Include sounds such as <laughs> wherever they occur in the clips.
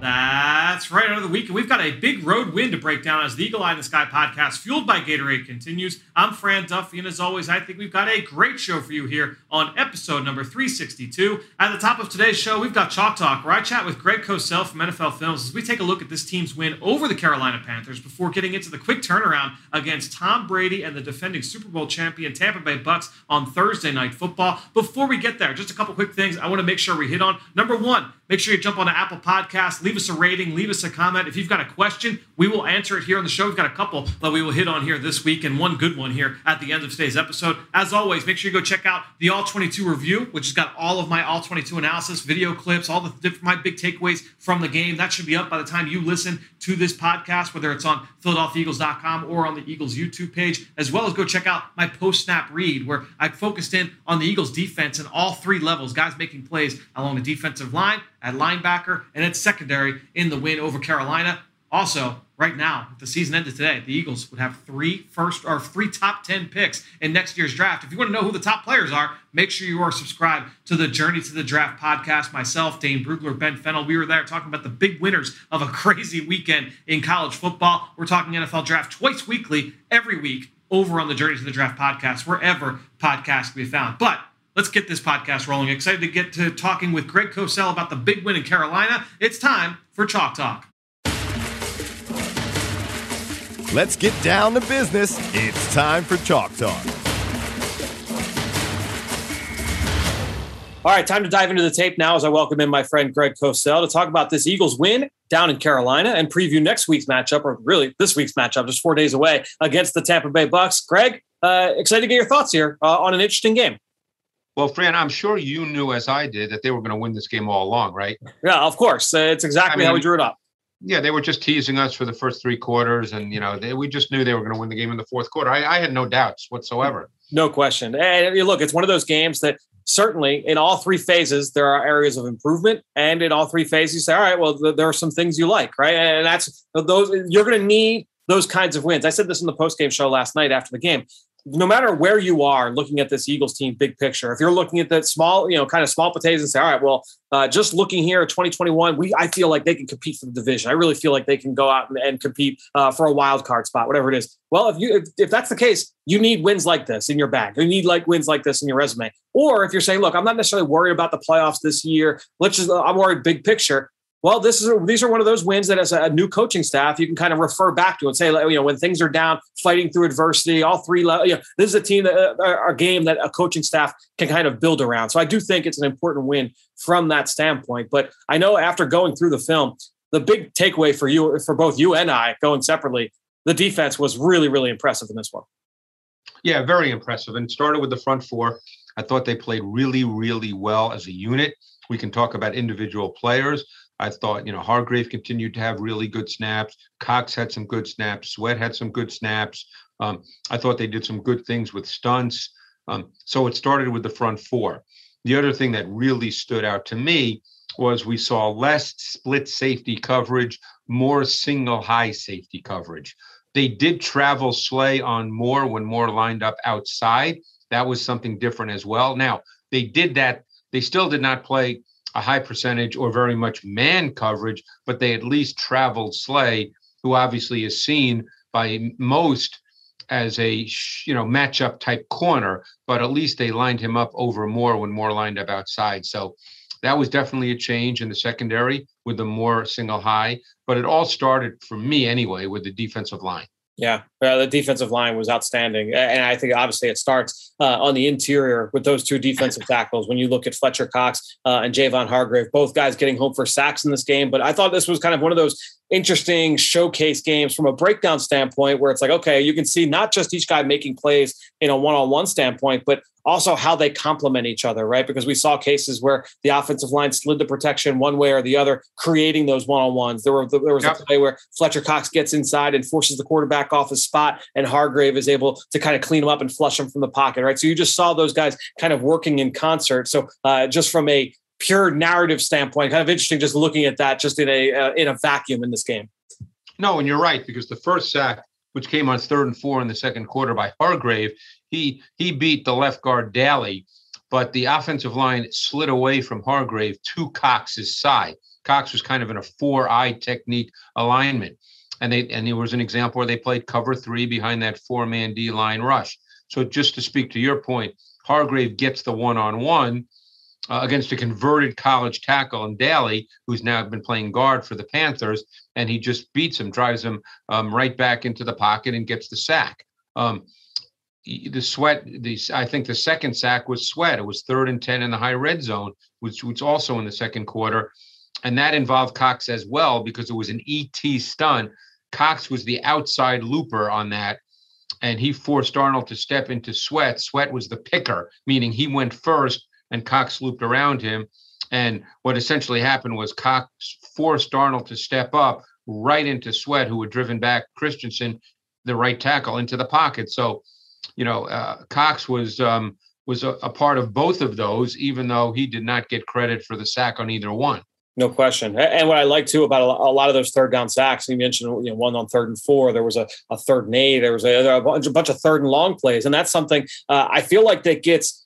That's right. Another week, and we've got a big road win to break down as the Eagle Eye in the Sky podcast, fueled by Gatorade, continues. I'm Fran Duffy, and as always, I think we've got a great show for you here on episode number 362. At the top of today's show, we've got Chalk Talk, where I chat with Greg Cosell from NFL Films as we take a look at this team's win over the Carolina Panthers before getting into the quick turnaround against Tom Brady and the defending Super Bowl champion Tampa Bay Bucks on Thursday Night Football. Before we get there, just a couple quick things I want to make sure we hit on. Number one, make sure you jump on to Apple Podcasts, leave us a rating, leave us a comment. If you've got a question, we will answer it here on the show. We've got a couple that we will hit on here this week and one good one here at the end of today's episode. As always, make sure you go check out the All 22 review, which has got all of my All 22 analysis, video clips, all the my big takeaways from the game. That should be up by the time you listen to this podcast, whether it's on PhiladelphiaEagles.com or on the Eagles YouTube page, as well as go check out my post snap read, where I focused in on the Eagles defense in all three levels, guys making plays along the defensive line, at linebacker, and at secondary in the win over Carolina. Also, right now, if the season ended today, the Eagles would have three first or three top 10 picks in next year's draft. If you want to know who the top players are, make sure you are subscribed to the Journey to the Draft podcast. Myself, Dane Brugler, Ben Fennell, we were there talking about the big winners of a <laughs> crazy weekend in college football. We're talking NFL draft twice weekly, every week, over on the Journey to the Draft podcast, wherever podcasts can be found. But let's get this podcast rolling. Excited to get to talking with Greg Cosell about the big win in Carolina. It's time for Chalk Talk. Let's get down to business. It's time for Chalk Talk. All right, time to dive into the tape now as I welcome in my friend Greg Cosell to talk about this Eagles win down in Carolina and preview next week's matchup, or really this week's matchup, just four days away against the Tampa Bay Bucks. Greg, uh, excited to get your thoughts here uh, on an interesting game. Well, Fran, I'm sure you knew as I did that they were going to win this game all along, right? Yeah, of course. Uh, it's exactly I mean, how we drew it up. Yeah, they were just teasing us for the first three quarters, and you know, they, we just knew they were going to win the game in the fourth quarter. I, I had no doubts whatsoever. No question. And look, it's one of those games that certainly in all three phases there are areas of improvement and in all three phases you say all right well th- there are some things you like right and that's those you're going to need those kinds of wins i said this in the post-game show last night after the game no matter where you are looking at this Eagles team big picture, if you're looking at that small, you know, kind of small potatoes and say, all right, well, uh, just looking here at 2021, we I feel like they can compete for the division. I really feel like they can go out and, and compete uh, for a wild card spot, whatever it is. Well, if you if, if that's the case, you need wins like this in your bag. You need like wins like this in your resume. Or if you're saying, look, I'm not necessarily worried about the playoffs this year. Let's just I'm worried big picture. Well, this is these are one of those wins that, as a new coaching staff, you can kind of refer back to and say, you know, when things are down, fighting through adversity, all three. You know, this is a team that uh, a game that a coaching staff can kind of build around. So I do think it's an important win from that standpoint. But I know after going through the film, the big takeaway for you, for both you and I, going separately, the defense was really, really impressive in this one. Yeah, very impressive, and started with the front four. I thought they played really, really well as a unit. We can talk about individual players. I thought, you know, Hargrave continued to have really good snaps. Cox had some good snaps. Sweat had some good snaps. Um, I thought they did some good things with stunts. Um, so it started with the front four. The other thing that really stood out to me was we saw less split safety coverage, more single high safety coverage. They did travel Slay on Moore when Moore lined up outside. That was something different as well. Now, they did that. They still did not play a high percentage or very much man coverage, but they at least traveled Slay, who obviously is seen by most as a you know matchup type corner, but at least they lined him up over Moore when Moore lined up outside. So that was definitely a change in the secondary with the more single high. But it all started for me anyway with the defensive line. Yeah, uh, the defensive line was outstanding, and I think obviously it starts uh, on the interior with those two defensive tackles. When you look at Fletcher Cox uh, and Javon Hargrave, both guys getting home for sacks in this game. But I thought this was kind of one of those interesting showcase games from a breakdown standpoint where it's like, okay, you can see not just each guy making plays in a one on one standpoint, but also how they complement each other, right? Because we saw cases where the offensive line slid the protection one way or the other, creating those one on ones. There were there was yep. a play where Fletcher Cox gets inside and forces the quarterback off his spot, and Hargrave is able to kind of clean him up and flush him from the pocket, right? So you just saw those guys kind of working in concert. So uh, just from a pure narrative standpoint, kind of interesting just looking at that just in a uh, in a vacuum in this game. No, and you're right because the first sack, which came on third and four in the second quarter by Hargrave, he he beat the left guard Daley, but the offensive line slid away from Hargrave to Cox's side. Cox was kind of in a four-eye technique alignment. And they and there was an example where they played cover three behind that four-man D line rush. So just to speak to your point, Hargrave gets the one-on-one uh, against a converted college tackle in Daley, who's now been playing guard for the Panthers, and he just beats him, drives him um, right back into the pocket, and gets the sack. Um, the sweat i think the second sack was sweat. It was third and 10 in the high red zone which was also in the second quarter. And that involved cox as well because it was an et stun cox was the outside looper on that and he forced arnold to step into sweat. Sweat was the picker meaning he went first and cox looped around him. And what essentially happened was cox forced arnold to step up right into sweat who had driven back christensen the right tackle into the pocket. So you know, uh, Cox was um, was a, a, part of both of those, even though he did not get credit for the sack on either one. No question. And what I like too about a lot of those third down sacks, you mentioned you know, one on third and four. There was a, a third and eight. There was a, a, bunch, a bunch of third and long plays, and that's something uh, I feel like that gets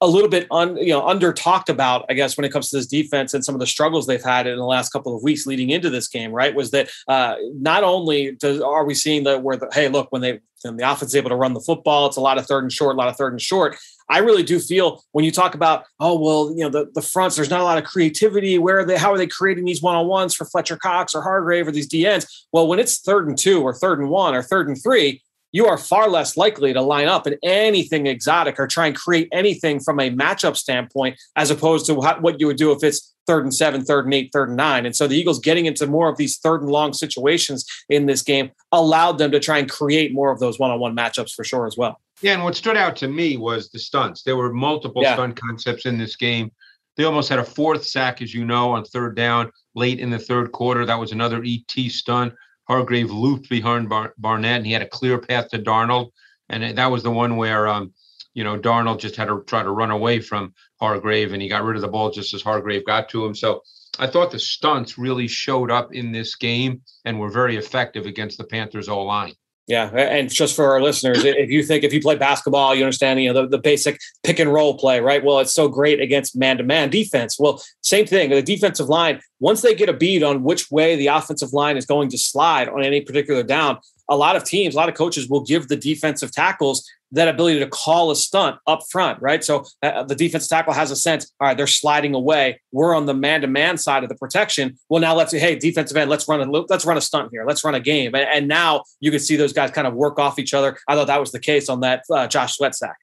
a little bit un, you know under talked about i guess when it comes to this defense and some of the struggles they've had in the last couple of weeks leading into this game right was that uh, not only does are we seeing that where the hey look when they when the offense is able to run the football it's a lot of third and short a lot of third and short I really do feel when you talk about, oh, well, you know, the, the fronts, there's not a lot of creativity. Where are they, how are they creating these one-on-ones for Fletcher Cox or Hargrave or these DNs? Well, when it's third and two or third and one or third and three, you are far less likely to line up in anything exotic or try and create anything from a matchup standpoint as opposed to what you would do if it's third and seven, third and eight, third and nine. And so the Eagles getting into more of these third and long situations in this game allowed them to try and create more of those one on one matchups for sure as well. Yeah. And what stood out to me was the stunts. There were multiple yeah. stunt concepts in this game. They almost had a fourth sack, as you know, on third down late in the third quarter. That was another ET stunt. Hargrave looped behind Bar- Barnett, and he had a clear path to Darnold. And that was the one where, um, you know, Darnold just had to try to run away from Hargrave, and he got rid of the ball just as Hargrave got to him. So I thought the stunts really showed up in this game and were very effective against the Panthers' O line. Yeah, and just for our listeners, if you think if you play basketball, you understand you know the, the basic pick and roll play, right? Well, it's so great against man to man defense. Well, same thing. The defensive line, once they get a beat on which way the offensive line is going to slide on any particular down, a lot of teams, a lot of coaches will give the defensive tackles that ability to call a stunt up front, right? So uh, the defense tackle has a sense, all right, they're sliding away. We're on the man-to-man side of the protection. Well, now let's say, hey, defensive end, let's run a let's run a stunt here. Let's run a game. And, and now you can see those guys kind of work off each other. I thought that was the case on that uh, Josh Sweat sack.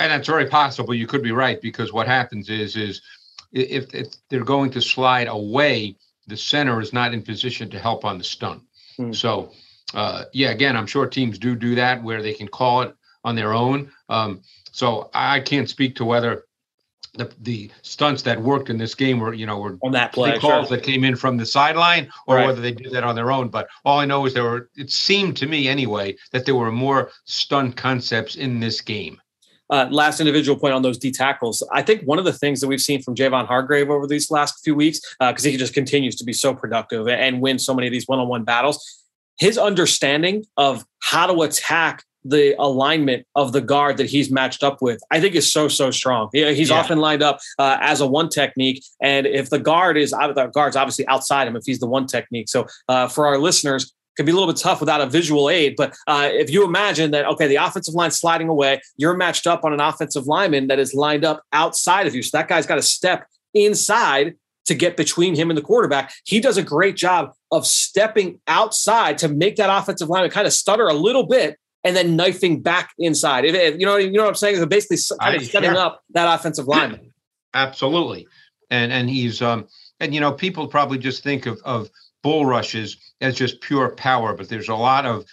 And that's very possible. You could be right because what happens is is if, if they're going to slide away, the center is not in position to help on the stunt. Hmm. So uh, yeah, again, I'm sure teams do do that where they can call it on their own. Um, so I can't speak to whether the the stunts that worked in this game were you know were on that play calls sure. that came in from the sideline or right. whether they did that on their own. But all I know is there were it seemed to me anyway that there were more stunt concepts in this game. Uh, last individual point on those D tackles. I think one of the things that we've seen from Javon Hargrave over these last few weeks, because uh, he just continues to be so productive and win so many of these one on one battles, his understanding of how to attack the alignment of the guard that he's matched up with, I think is so so strong. He's yeah. often lined up uh, as a one technique, and if the guard is out, the guard's obviously outside him if he's the one technique. So uh, for our listeners, could be a little bit tough without a visual aid. But uh, if you imagine that, okay, the offensive line sliding away, you're matched up on an offensive lineman that is lined up outside of you. So that guy's got to step inside to get between him and the quarterback. He does a great job of stepping outside to make that offensive lineman kind of stutter a little bit and then knifing back inside. If, if, you know, you know what I'm saying? So basically kind of setting yeah. up that offensive lineman. Absolutely, and and he's um and you know people probably just think of of bull rushes as just pure power, but there's a lot of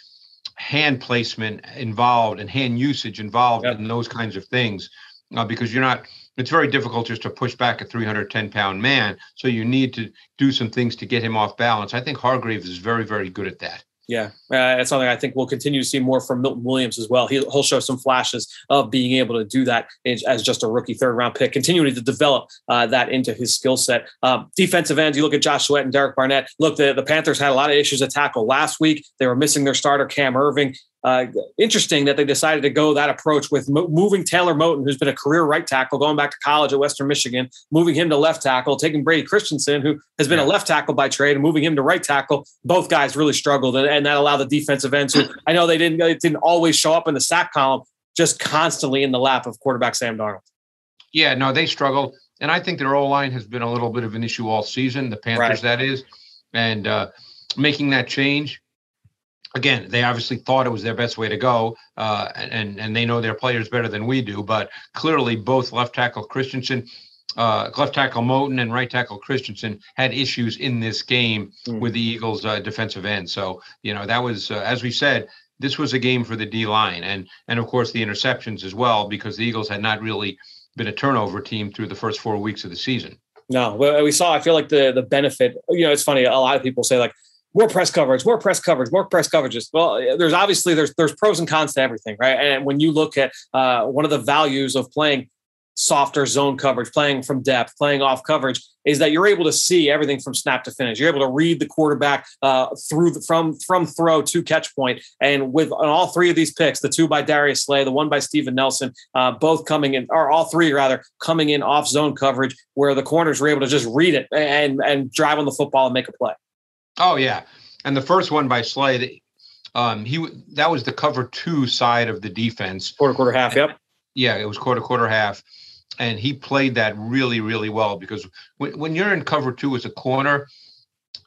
hand placement involved and hand usage involved Yep. in those kinds of things uh, because you're not it's very difficult just to push back a 310 pound man so you need to do some things to get him off balance i think hargrave is very very good at that Yeah, uh, it's something I think we'll continue to see more from Milton Williams as well. He'll, he'll show some flashes of being able to do that as, just a rookie third round pick, continuing to develop uh, that into his skill set. Um, defensive ends, you look at Josh Sweat and Derek Barnett. Look, the, the Panthers had a lot of issues at tackle last week. They were missing their starter, Cam Irving. Uh, interesting that they decided to go that approach with mo- moving Taylor Moton, who's been a career right tackle, going back to college at Western Michigan, moving him to left tackle, taking Brady Christensen, who has been a left tackle by trade, and moving him to right tackle. Both guys really struggled, and, and that allowed the defensive ends, who <clears throat> I know they didn't it didn't always show up in the sack column, just constantly in the lap of quarterback Sam Darnold. yeah no they struggled, and i think their o line has been a little bit of an issue all season the panthers Right. that is and uh, making that change again they obviously thought it was their best way to go uh, and and they know their players better than we do but clearly both left tackle christensen uh, left tackle Moton and right tackle Christensen had issues in this game Mm. with the Eagles' uh, defensive end. So you know that was, uh, as we said, this was a game for the D line, and and of course the interceptions as well because the Eagles had not really been a turnover team through the first four weeks of the season. No, well, we saw. I feel like the the benefit. You know, it's funny. A lot of people say like more press coverage, more press coverage, more press coverages. Well, there's obviously there's there's pros and cons to everything, right? And when you look at uh, one of the values of playing softer zone coverage, playing from depth, playing off coverage, is that you're able to see everything from snap to finish. You're able to read the quarterback uh, through the, from from throw to catch point. And with on all three of these picks, the two by Darius Slay, the one by Steven Nelson, uh, both coming in, or all three rather, coming in off zone coverage, where the corners were able to just read it and and drive on the football and make a play. Oh yeah, and the first one by Slay, um, he that was the cover two side of the defense. Quarter, quarter, half. Yep. Yeah, it was quarter, quarter, half, and he played that really, really well because when, when you're in cover two as a corner,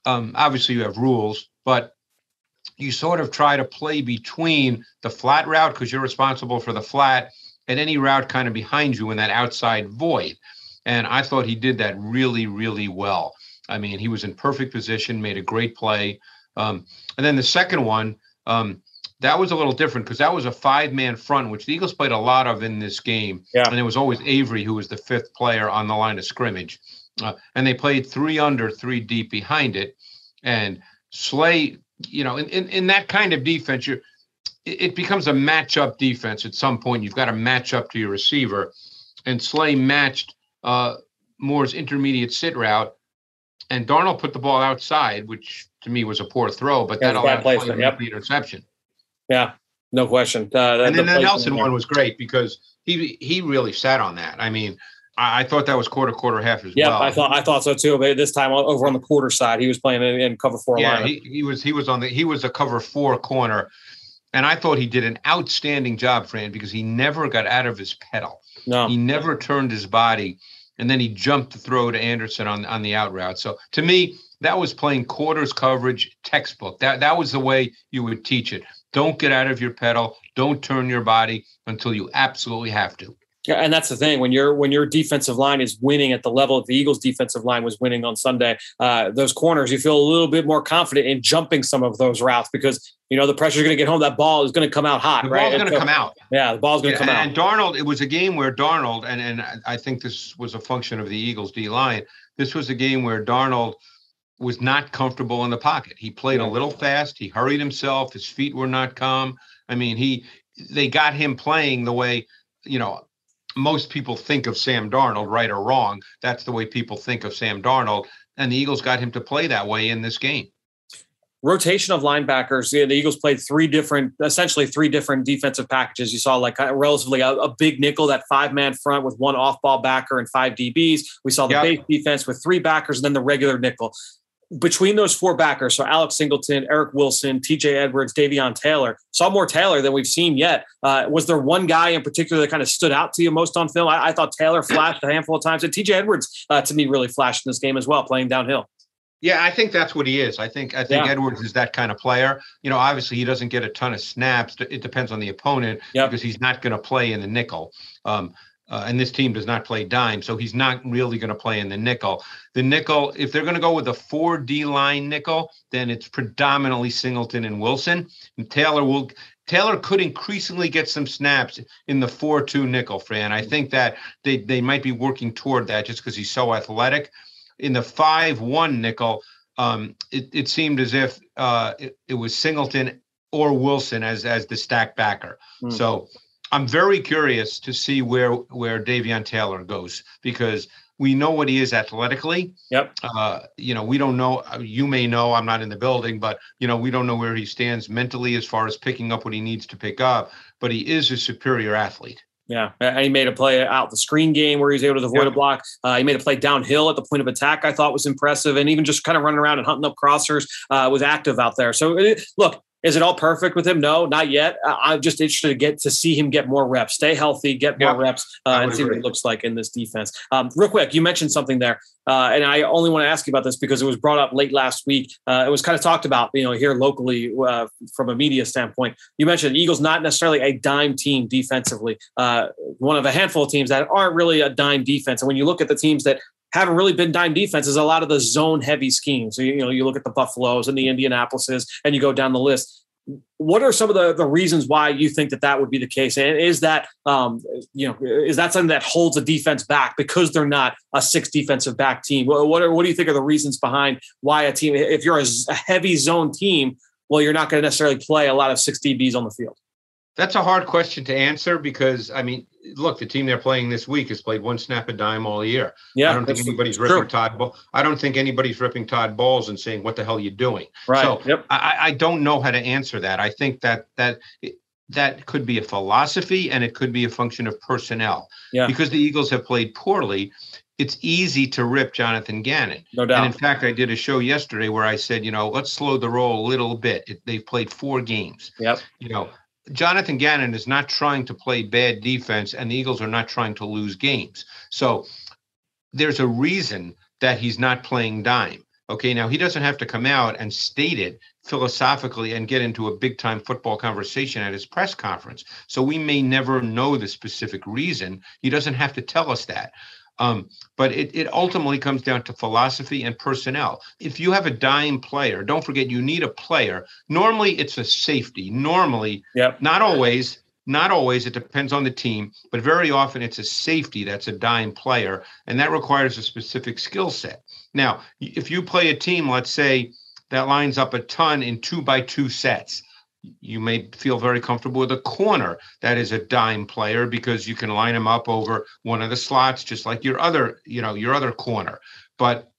um, obviously you have rules, but you sort of try to play between the flat route because you're responsible for the flat and any route kind of behind you in that outside void. And I thought he did that really, really well. I mean, he was in perfect position, made a great play. Um, and then the second one, um, that was a little different because that was a five man front, which the Eagles played a lot of in this game. Yeah. And it was always Avery who was the fifth player on the line of scrimmage. Uh, and they played three under, three deep behind it. And Slay, you know, in, in, in that kind of defense, you're, it, it becomes a matchup defense at some point. You've got to match up to your receiver. And Slay matched uh, Moore's intermediate sit route. And Darnold put the ball outside, which to me was a poor throw, but that allowed placement, to yep. interception. Yeah. No question. Uh, And then the Nelson one was great because he he really sat on that. I mean, I, I thought that was quarter quarter half as Yeah, well. Yeah, I thought I thought so too. But this time over on the quarter side, he was playing in, in cover four yeah, line. he, he was he was on the he was a cover four corner, and I thought he did an outstanding job, Fran, because he never got out of his pedal. no, He never turned his body, and then he jumped to throw to Anderson on on the out route. So to me, that was playing quarters coverage textbook. That that was the way you would teach it. Don't get out of your pedal. Don't turn your body until you absolutely have to. Yeah, and that's the thing when your when your defensive line is winning at the level of the Eagles' defensive line was winning on Sunday. Uh, those corners, you feel a little bit more confident in jumping some of those routes because you know the pressure's going to get home. That ball is going to come out hot, The right? ball's And going to so- come out. Yeah, the ball's going to Yeah, come out. and Darnold, it was a game where Darnold, and and I think this was a function of the Eagles D line. This was a game where Darnold was not comfortable in the pocket. He played a little fast. He hurried himself. His feet were not calm. I mean, he they got him playing the way you know most people think of Sam Darnold, right or wrong. That's the way people think of Sam Darnold, and the Eagles got him to play that way in this game. rotation of linebackers. Yeah, the Eagles played three different, essentially three different defensive packages. You saw like of relatively a, a big nickel, that five man front with one off ball backer and five DBs. We saw the Yep. base defense with three backers and then the regular nickel. Between those four backers, so Alex Singleton, Eric Wilson, TJ Edwards, Davion Taylor, saw more Taylor than we've seen yet. Uh, was there one guy in particular that kind of stood out to you most on film? I, I thought Taylor flashed a handful of times, and TJ Edwards uh, to me really flashed in this game as well, playing downhill. Yeah, I think that's what he is. I think I think Yeah. Edwards is that kind of player. You know, obviously he doesn't get a ton of snaps. It depends on the opponent Yep. because he's not going to play in the nickel. Um, uh, and this team does not play dime, so he's not really going to play in the nickel. The nickel, if they're going to go with a four D line nickel, then it's predominantly Singleton and Wilson. And Taylor will Taylor could increasingly get some snaps in the four-two nickel, Fran. I think that they they might be working toward that just because he's so athletic. In the five-one nickel, um, it, it seemed as if uh, it, it was Singleton or Wilson as as the stack backer. Mm. So I'm very curious to see where where Davion Taylor goes because we know what he is athletically. Yep. Uh, you know, we don't know. uh, You may know. I'm not in the building, but you know, we don't know where he stands mentally as far as picking up what he needs to pick up. But he is a superior athlete. Yeah, he made a play out the screen game where he was able to avoid Yeah. a block. Uh, he made a play downhill at the point of attack. I thought was impressive, and even just kind of running around and hunting up crossers uh, was active out there. So it, look, is it all perfect with him? No, not yet. Uh, I'm just interested to get to see him get more reps, stay healthy, get more Yeah, reps, uh, and see what agree. it looks like in this defense. Um, real quick, you mentioned something there, uh, and I only want to ask you about this because it was brought up late last week. Uh, it was kind of talked about, you know, here locally uh, from a media standpoint. You mentioned Eagles not necessarily a dime team defensively, uh, one of a handful of teams that aren't really a dime defense. And when you look at the teams that haven't really been dime defenses, a lot of the zone heavy schemes. You know, you look at the Buffaloes and the Indianapolises, and you go down the list. What are some of the, the reasons why you think that that would be the case? And is that um, you know is that something that holds a defense back because they're not a six defensive back team? What, are, what do you think are the reasons behind why a team if you're a heavy zone team, well you're not going to necessarily play a lot of six DBs on the field? That's a hard question to answer because I mean, look, the team they're playing this week has played one snap a dime all year. Yeah, I don't think anybody's true. ripping Todd. Bowles. I don't think anybody's ripping Todd Bowles and saying, "What the hell are you doing?" right. So yep. I, I- don't know how to answer that. I think that that that could be a philosophy and it could be a function of personnel. Yeah. Because the Eagles have played poorly, it's easy to rip Jonathan Gannon. No doubt. And in fact, I did a show yesterday where I said, you know, let's slow the roll a little bit. It, they've played four games. Yep. You know, Jonathan Gannon is not trying to play bad defense, and the Eagles are not trying to lose games. So there's a reason that he's not playing dime. Okay, now he doesn't have to come out and state it philosophically and get into a big time football conversation at his press conference. So we may never know the specific reason. He doesn't have to tell us that. Um, but it, it ultimately comes down to philosophy and personnel. If you have a dime player, don't forget you need a player. Normally it's a safety. Normally, Yep. not always, not always, it depends on the team, but very often it's a safety that's a dime player, and that requires a specific skill set. Now, if you play a team, let's say, that lines up a ton in two by two sets, you may feel very comfortable with a corner that is a dime player because you can line them up over one of the slots, just like your other, you know, your other corner. But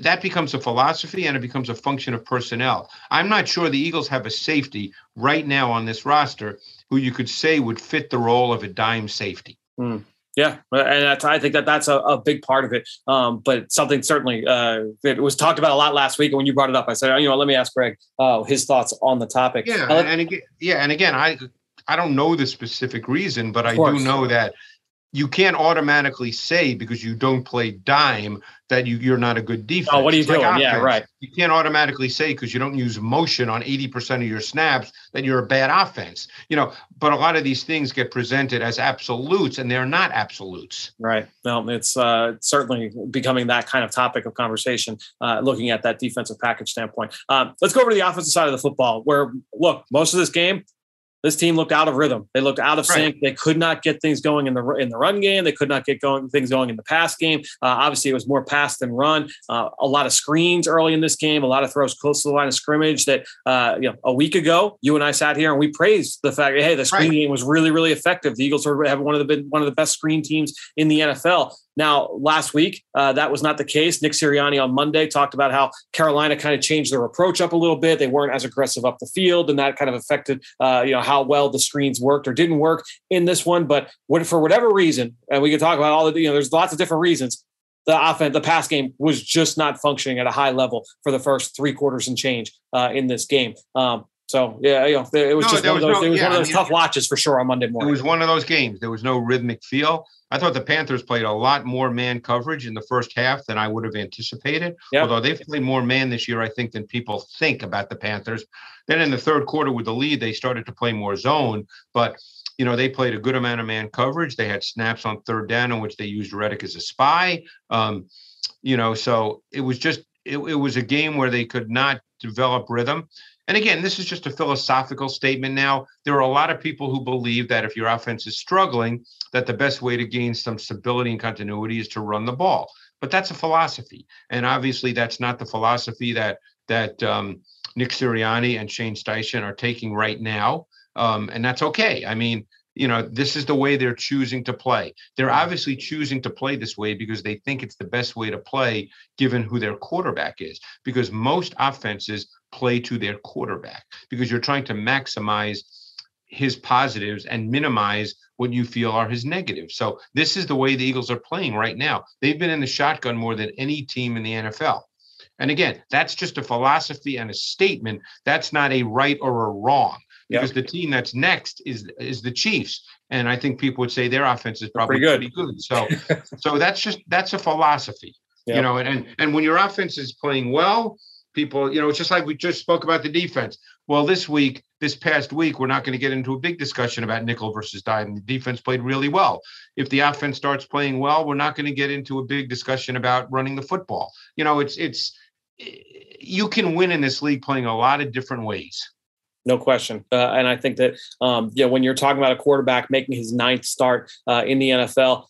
that becomes a philosophy and it becomes a function of personnel. I'm not sure the Eagles have a safety right now on this roster who you could say would fit the role of a dime safety. Hmm. Yeah, and that's, I think that that's a, a big part of it. Um, but something certainly uh, it was talked about a lot last week. And when you brought it up, I said, oh, you know, let me ask Greg uh, his thoughts on the topic. Yeah, Uh, and, and again, yeah, and again, I I don't know the specific reason, but I do know that you can't automatically say because you don't play dime that you you're not a good defense. Oh, what are you It's like doing? Yeah, right. You can't automatically say because you don't use motion on 80% of your snaps that you're a bad offense. You know, but a lot of these things get presented as absolutes and they're not absolutes. Right. No, it's uh, certainly becoming that kind of topic of conversation, uh, looking at that defensive package standpoint. Um, let's go over to the offensive side of the football, where, look, most of this game, this team looked out of rhythm. They looked out of Right. sync. They could not get things going in the in the run game. They could not get going things going in the pass game. Uh, obviously, it was more pass than run. Uh, a lot of screens early in this game. A lot of throws close to the line of scrimmage. That uh, you know, a week ago, you and I sat here and we praised the fact, hey, the screen Right. game was really really effective. The Eagles are have one of the one of the best screen teams in the NFL. Now, last week, uh, that was not the case. Nick Sirianni on Monday talked about how Carolina kind of changed their approach up a little bit. They weren't as aggressive up the field, and that kind of affected, uh, you know, how well the screens worked or didn't work in this one. But what, for whatever reason, and we can talk about all the, you know, there's lots of different reasons. The offense, the pass game was just not functioning at a high level for the first three quarters and change uh, in this game. Um, so yeah, you know, it was No, just one of those, no- it was yeah, one of I those mean- tough watches for sure on Monday morning. It was one of those games. There was no rhythmic feel. I thought the Panthers played a lot more man coverage in the first half than I would have anticipated. Yep. Although they've played more man this year, I think, than people think about the Panthers. Then in the third quarter with the lead, they started to play more zone. But you know, they played a good amount of man coverage. They had snaps on third down in which they used Reddick as a spy. Um, you know, so it was just it, it was a game where they could not develop rhythm. And again, this is just a philosophical statement now. There are a lot of people who believe that if your offense is struggling, that the best way to gain some stability and continuity is to run the ball. But that's a philosophy. And obviously that's not the philosophy that that um, Nick Sirianni and Shane Steichen are taking right now. Um, and that's okay. I mean, you know, this is the way they're choosing to play. They're mm-hmm. obviously choosing to play this way because they think it's the best way to play given who their quarterback is. Because most offenses play to their quarterback because you're trying to maximize his positives and minimize what you feel are his negatives. So this is the way the Eagles are playing right now. They've been in the shotgun more than any team in the NFL. And again, that's just a philosophy and a statement. That's not a right or a wrong because yep. the team that's next is is the Chiefs, and I think people would say their offense is probably pretty good. Pretty good. So, <laughs> so that's just that's a philosophy, yep. you know. And, and and when your offense is playing well, people, you know, it's just like we just spoke about the defense. Well, this week, this past week, we're not going to get into a big discussion about nickel versus dime. The defense played really well. If the offense starts playing well, we're not going to get into a big discussion about running the football. You know, it's it's you can win in this league playing a lot of different ways. No question. Uh, and I think that, um, you know, when you're talking about a quarterback making his ninth start uh, in the NFL,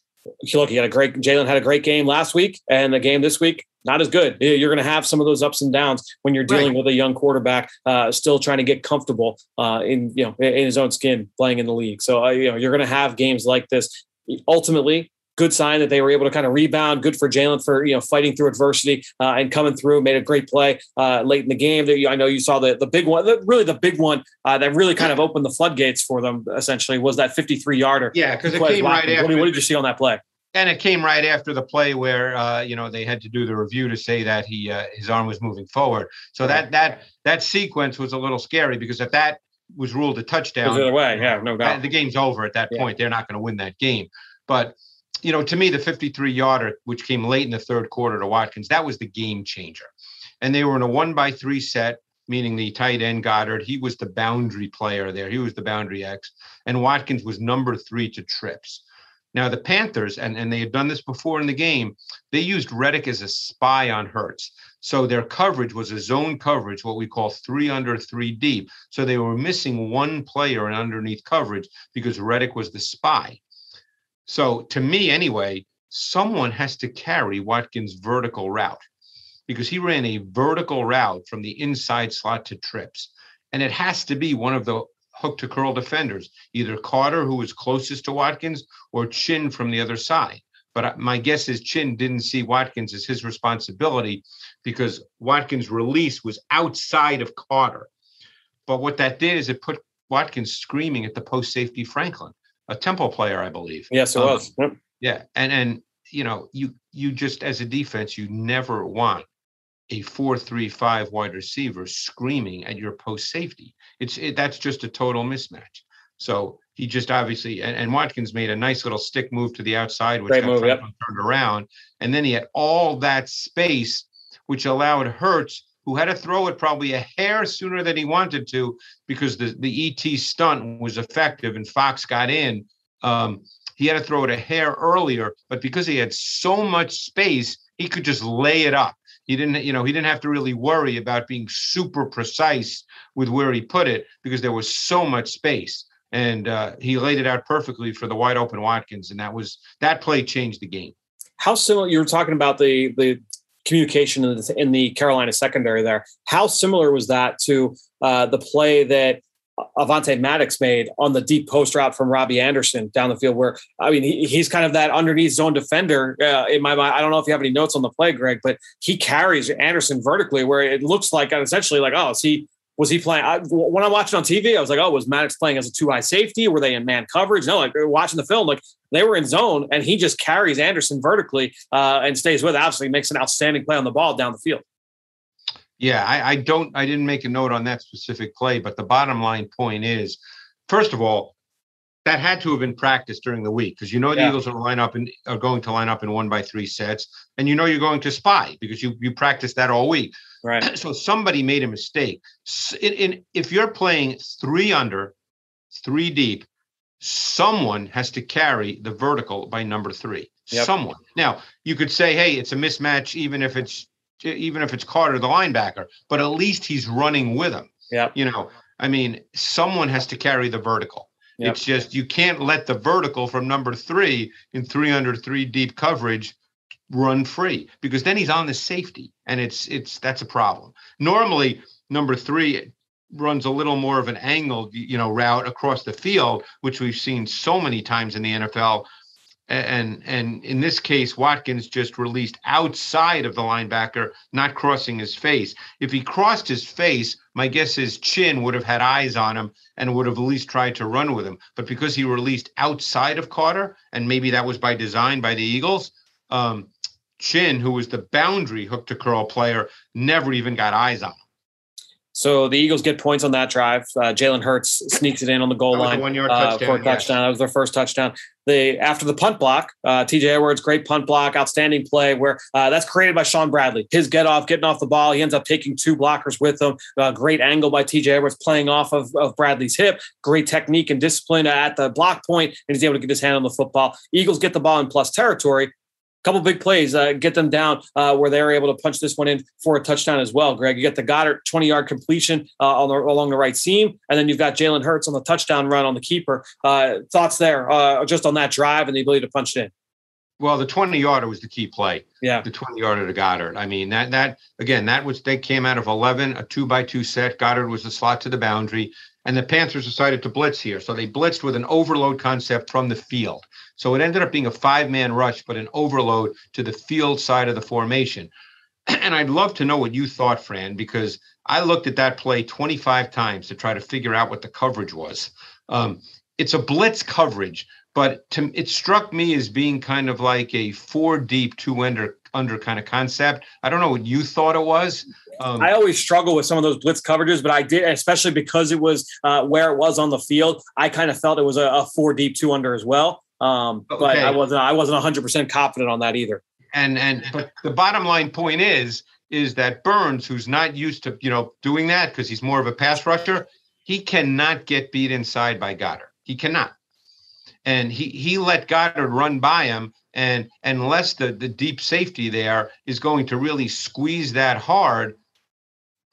look, he had a great, Jalen had a great game last week and the game this week, not as good. You're going to have some of those ups and downs when you're dealing right. with a young quarterback, uh, still trying to get comfortable uh, in, you know, in his own skin playing in the league. So, uh, you know, you're going to have games like this. Ultimately, good sign that they were able to kind of rebound. Good for Jalen for you know fighting through adversity uh, and coming through. Made a great play uh, late in the game. I know you saw the the big one, the, really the big one uh, that really kind of opened the floodgates for them. Essentially, was that 53 yarder. Yeah, because it came right after. What, what, did you see on that play? And it came right after the play where uh, you know they had to do the review to say that he uh, his arm was moving forward. So that that that sequence was a little scary because if that was ruled a touchdown, the other way, yeah, no doubt. The game's over at that yeah. point. They're not going to win that game. But you know, to me, the 53 yarder, which came late in the third quarter to Watkins, that was the game changer. And they were in a one by three set, meaning the tight end Goedert. He was the boundary player there. He was the boundary X. And Watkins was number three to trips. Now, the Panthers, and, and they had done this before in the game, they used Reddick as a spy on Hurts. So their coverage was a zone coverage, what we call three under, three deep. So they were missing one player in underneath coverage because Reddick was the spy. So to me, anyway, someone has to carry Watkins' vertical route because he ran a vertical route from the inside slot to trips. And it has to be one of the hook to curl defenders, either Carter, who was closest to Watkins, or Chinn from the other side. But uh, my guess is Chinn didn't see Watkins as his responsibility because Watkins' release was outside of Carter. But what that did is it put Watkins screaming at the post safety Franklin a Temple player, I believe. Yes, it um, was. Yep. Yeah, and and you know, you you just as a defense, you never want a four-three-five wide receiver screaming at your post safety. It's it, that's just a total mismatch. So he just obviously and, and, Watkins made a nice little stick move to the outside, which Great move, yep. turned around, and then he had all that space, which allowed Hurts who had to throw it probably a hair sooner than he wanted to because the, the ET stunt was effective and Cox got in. Um, he had to throw it a hair earlier, but because he had so much space, he could just lay it up. He didn't, you know, he didn't have to really worry about being super precise with where he put it because there was so much space. And uh, he laid it out perfectly for the wide open Watkins, and that was that play changed the game. How similar you were talking about the the communication in the, in the Carolina secondary there. How similar was that to uh, the play that Avante Maddox made on the deep post route from Robbie Anderson down the field, where I mean he, he's kind of that underneath zone defender. Uh, in my mind, I don't know if you have any notes on the play, Greg, but he carries Anderson vertically, where it looks like essentially like oh, is he was he playing? I, when I watched it on TV, I was like, oh, was Maddox playing as a two high safety? Were they in man coverage? No, like watching the film, like they were in zone, and he just carries Anderson vertically uh, and stays with. It. Obviously, makes an outstanding play on the ball down the field. Yeah, I, I don't. I didn't make a note on that specific play, but the bottom line point is, first of all, that had to have been practiced during the week because you know the yeah. Eagles are line up and are going to line up in one by three sets, and you know you're going to spy because you you practice that all week. Right. <clears throat> So somebody made a mistake. In, in, if you're playing three under, three deep, someone has to carry the vertical by number three. Yep. Someone. Now you could say, hey, it's a mismatch, even if it's even if it's Carter, the linebacker, but at least he's running with him. Yeah. You know, I mean, someone has to carry the vertical. Yep. It's just you can't let the vertical from number three in three under three deep coverage run free because then he's on the safety and it's it's that's a problem. Normally, number three runs a little more of an angled you know route across the field, which we've seen so many times in the NFL. And and in this case, Watkins just released outside of the linebacker, not crossing his face. If he crossed his face, my guess is Chinn would have had eyes on him and would have at least tried to run with him. But because he released outside of Carter, and maybe that was by design by the Eagles, um, Chinn, who was the boundary hook to curl player, never even got eyes on him. So the Eagles get points on that drive. Uh, Jalen Hurts sneaks it in on the goal That was a line one-yard uh, touchdown, for a yes. That was their first touchdown. They after the punt block, uh, TJ Edwards, great punt block, outstanding play. Where uh, that's created by Shaun Bradley. His get off, getting off the ball. He ends up taking two blockers with him. Uh, great angle by TJ Edwards, playing off of, of Bradley's hip. Great technique and discipline at the block point, and he's able to get his hand on the football. Eagles get the ball in plus territory couple big plays uh, get them down uh, where they were able to punch this one in for a touchdown as well. Greg, you got the Goedert 20 yard completion uh, on the, along the right seam, and then you've got Jalen Hurts on the touchdown run on the keeper. Uh, thoughts there uh, just on that drive and the ability to punch it in? Well, the 20 yarder was the key play. Yeah. The 20 yarder to Goedert. I mean, that, that, again, that was, they came out of 11, a two by two set. Goedert was the slot to the boundary. And the Panthers decided to blitz here. So they blitzed with an overload concept from the field. So it ended up being a five man rush, but an overload to the field side of the formation. <clears throat> And I'd love to know what you thought, Fran, because I looked at that play 25 times to try to figure out what the coverage was. Um, it's a blitz coverage, but to, it struck me as being kind of like a four deep, two under under kind of concept. I don't know what you thought it was. Um, I always struggle with some of those blitz coverages, but I did, especially because it was uh, where it was on the field. I kind of felt it was a, a four deep, two under as well. Um, But Okay. I wasn't, I wasn't 100 percent confident on that either. and and but the bottom line point is is that Burns, who's not used to you know doing that because he's more of a pass rusher, he cannot get beat inside by Goedert. He cannot, and he he let Goedert run by him, and unless the the deep safety there is going to really squeeze that hard.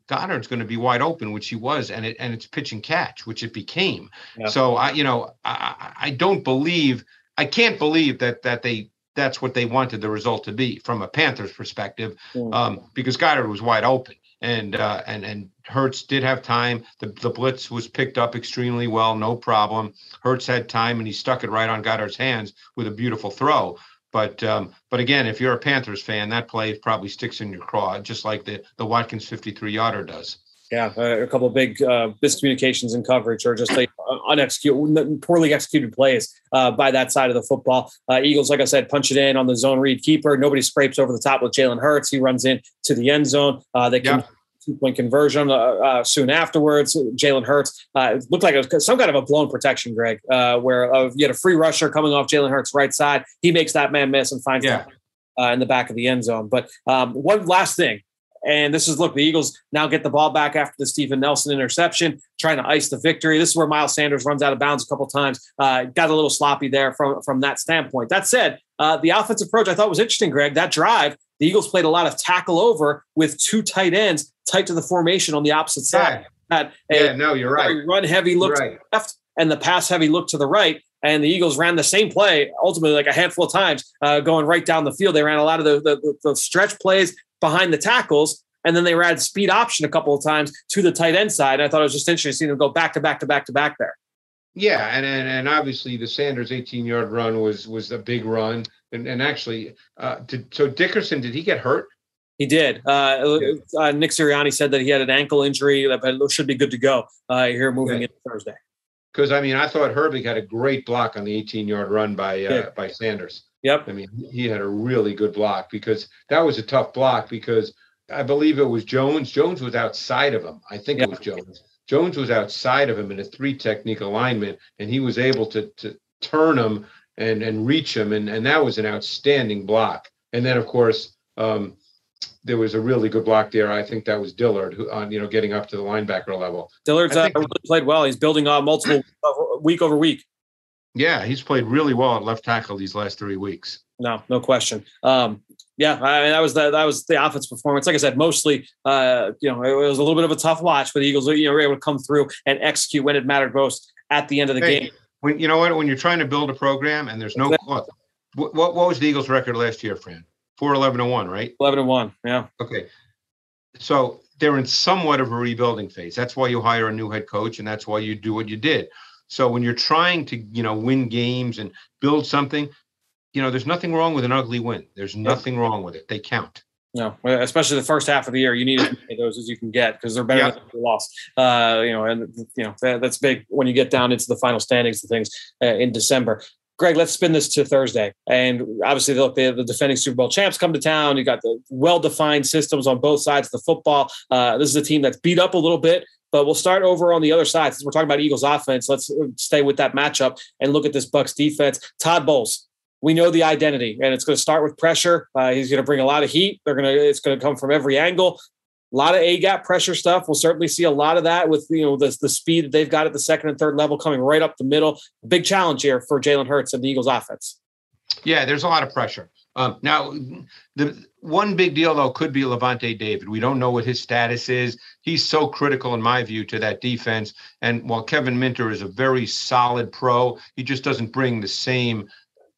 Goedert's going to be wide open, which he was, and it and it's pitch and catch, which it became. Yeah. So I, you know, I, I I don't believe, I can't believe that that they that's what they wanted the result to be from a Panthers perspective, um, because Goedert was wide open, and uh, and and Hurts did have time. The the blitz was picked up extremely well, no problem. Hurts had time, and he stuck it right on Goedert's hands with a beautiful throw. But um, but again, if you're a Panthers fan, that play probably sticks in your craw, just like the the Watkins 53 yarder does. Yeah, uh, a couple of big uh, miscommunications in coverage, or just like unexecuted, poorly executed plays uh, by that side of the football. Uh, Eagles, like I said, punch it in on the zone read keeper. Nobody scrapes over the top with Jalen Hurts. He runs in to the end zone. Uh, they can Yeah. two point conversion uh, uh, soon afterwards. Jalen Hurts uh, looked like it was some kind of a blown protection, Greg, uh, where uh, you had a free rusher coming off Jalen Hurts' right side. He makes that man miss and finds Yeah. that uh, in the back of the end zone. But um, one last thing, and this is look, the Eagles now get the ball back after the Steven Nelson interception, trying to ice the victory. This is where Miles Sanders runs out of bounds a couple times. Uh, got a little sloppy there from from that standpoint. That said, uh, the offensive approach I thought was interesting, Greg. That drive, the Eagles played a lot of tackle over with two tight ends tight to the formation on the opposite side. Had a yeah, no, you're right. run heavy look right. the left and the pass heavy look to the right. And the Eagles ran the same play ultimately like a handful of times, uh, going right down the field. They ran a lot of the, the, the stretch plays behind the tackles, and then they ran speed option a couple of times to the tight end side. And I thought it was just interesting to see them go back to back to back to back there. Yeah, and and, and obviously the Sanders 18 yard run was was a big run, and and actually, uh, did so Dickerson did he get hurt? He did. Uh, uh, Nick Sirianni said that he had an ankle injury, but should be good to go uh, here moving Yeah. into Thursday. Because I mean, I thought Herbig had a great block on the 18 yard run by uh, Yeah. by Sanders. Yep. I mean, he had a really good block because that was a tough block because I believe it was Jones. Jones was outside of him. I think Yeah. it was Jones. Jones was outside of him in a three technique alignment, and he was able to to turn him and and reach him, and and that was an outstanding block. And then of course. Um, there was a really good block there. I think that was Dillard, who on you know getting up to the linebacker level. Dillard's I uh, really played well. He's building on multiple week over week. Yeah, he's played really well at left tackle these last three weeks. No, no question. Um, yeah, I mean, that was the that was the offense performance. Like I said, mostly, uh, you know, it was a little bit of a tough watch, but the Eagles, you know, were able to come through and execute when it mattered most at the end of the Hey, game. When you know what, when you're trying to build a program and there's no look, what, what what was the Eagles' record last year, Fran? Four eleven and one, right? Eleven and one. Yeah, Okay. So they're in somewhat of a rebuilding phase. That's why you hire a new head coach and that's why you do what you did. So when you're trying to, you know, win games and build something, you know, there's nothing wrong with an ugly win. There's nothing wrong with it. They count. no, especially the first half of the year, you need as many of those as you can get because they're better Yeah. than the loss. Uh, you know, and you know that, that's big when you get down into the final standings and things uh, in December. Greg, let's spin this to Thursday. And obviously, look, the, the defending Super Bowl champs come to town. You got the well-defined systems on both sides of the football. Uh, this is a team that's beat up a little bit, but we'll start over on the other side. Since we're talking about Eagles offense, let's uh, stay with that matchup and look at this Bucks defense. Todd Bowles, we know the identity, and it's going to start with pressure. Uh, he's going to bring a lot of heat. They're going to. It's going to come from every angle. A lot of A gap pressure stuff. We'll certainly see a lot of that with you know the, the speed that they've got at the second and third level coming right up the middle. Big challenge here for Jalen Hurts and the Eagles offense. Yeah, there's a lot of pressure. Um, now, the one big deal though could be Lavonte David. We don't know what his status is. He's so critical, in my view, to that defense. And while Kevin Minter is a very solid pro, he just doesn't bring the same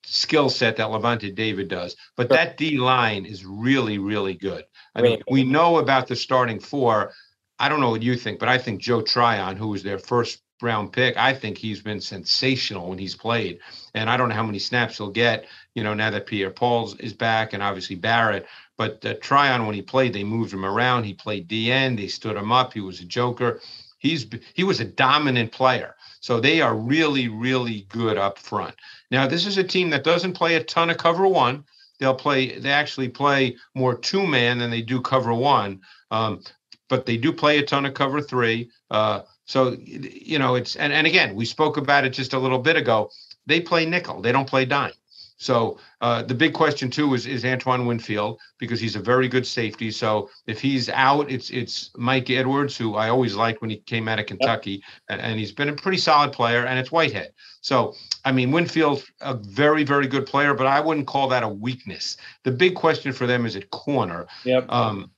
skill set that Lavonte David does. But Sure. that D line is really, really good. I Really mean, we know about the starting four. I don't know what you think, but I think Joe Tryon, who was their first round pick, I think he's been sensational when he's played. And I don't know how many snaps he'll get, you know, now that Pierre Paul's is back and obviously Barrett. But uh, Tryon, when he played, they moved him around. He played DN. They stood him up. He was a joker. He's he was a dominant player. So they are really, really good up front. Now, this is a team that doesn't play a ton of cover one. They'll play. They actually play more two man than they do cover one. Um, but they do play a ton of cover three. Uh, so you know it's and, and again we spoke about it just a little bit ago. They play nickel. They don't play dime. So uh, the big question too is is Antoine Winfield because he's a very good safety. So if he's out, it's it's Mike Edwards who I always liked when he came out of Kentucky, and, and he's been a pretty solid player. And it's Whitehead. So I mean Winfield a very very good player, but I wouldn't call that a weakness. The big question for them is at corner. Yep. Um,